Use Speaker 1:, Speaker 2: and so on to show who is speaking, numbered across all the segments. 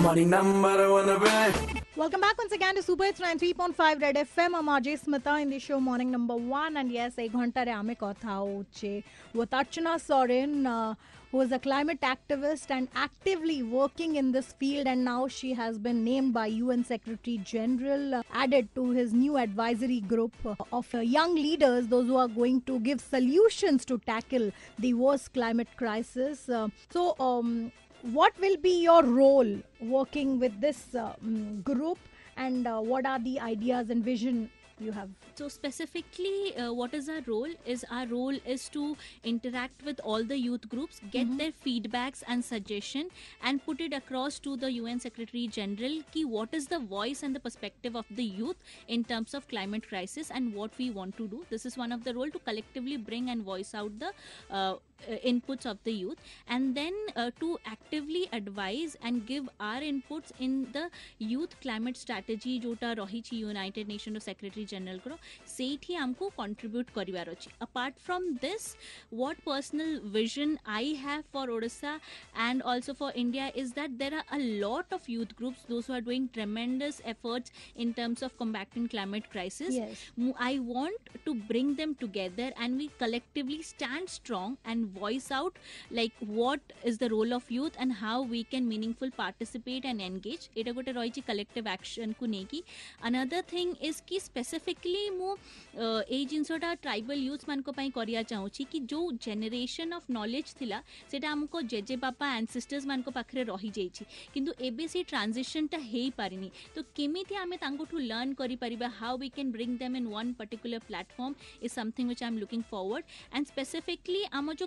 Speaker 1: Morning number one.
Speaker 2: Welcome back once again to Super Hits 93.5 Red FM. I'm RJ Smita in the show Morning Number One. And yes, a got re ame kotha oche with Archana Soreng, uh, who is a climate activist and actively working in this field. And now she has been named by UN Secretary General, uh, added to his new advisory group of uh, young leaders, those who are going to give solutions to tackle the worst climate crisis. Uh, so, um, what will be your role working with this uh, mm, group and uh, what are the ideas and vision you have
Speaker 3: So specifically, uh, what is our role? Is our role is to interact with all the youth groups, get their feedbacks and suggestion, and put it across to the UN Secretary General. Ki what is the voice and the perspective of the youth in terms of climate crisis and what we want to do. This is one of the role to collectively bring and voice out the uh, inputs of the youth and then uh, to actively advise and give our inputs in the youth climate strategy जोटा रही United nation ର secretary ଜେନେରାଲଙ୍କର ସେଇଠି ଆମକୁ contribute କରିବାର ଅଛି apart from this what personal vision I have for Odisha and also for India is that there are a lot of youth groups, those who are doing tremendous efforts in terms of combating climate crisis.
Speaker 2: Yes.
Speaker 3: M- I want to bring them together and we collectively stand strong and voice out like what is the role of youth and how we can meaningful participate and engage এটা গোটে রয়েছে collective action কু নেকি another thing is কি specifically মু এই জিনিসটা tribal youth মানক পাই করিয়া চাহুছি কি যে জেনারেশন অফ নলেজ থিলা সেটা আমক জেজে বাপা আনসিস্টর্স মানক পাখরে রহি যাইছি কিন্তু এবে সেই ট্রানজিশনটা হেই পারিনি তো কেমিতি আমি তাঙ্কঠু লর্ন করি পারিবা how we can bring them in one particular platform is something which I am looking forward and specifically আমার যে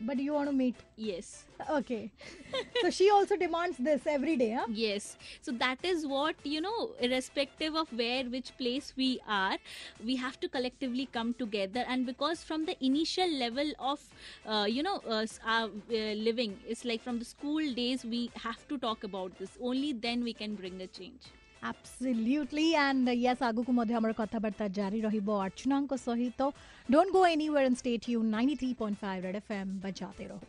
Speaker 2: but you want to meet?
Speaker 3: Yes.
Speaker 2: Okay. So she also demands this every day huh?
Speaker 3: Yes. So that is what you know irrespective of where which place we are we have to collectively come together. And because from the initial level of uh, you know uh, our uh, living it's like from the school days we have to talk about this. Only then we can bring a change
Speaker 2: absolutely and uh, yes ଆଗକୁ ମଧ୍ୟ ଆମର କଥାବାର୍ତ୍ତା ଜାରି ରହିବ ଅର୍ଚ୍ଚନାଙ୍କ ସହିତ don't go anywhere and stay tune 93.5 Red FM ବଜାତେ ରହೋ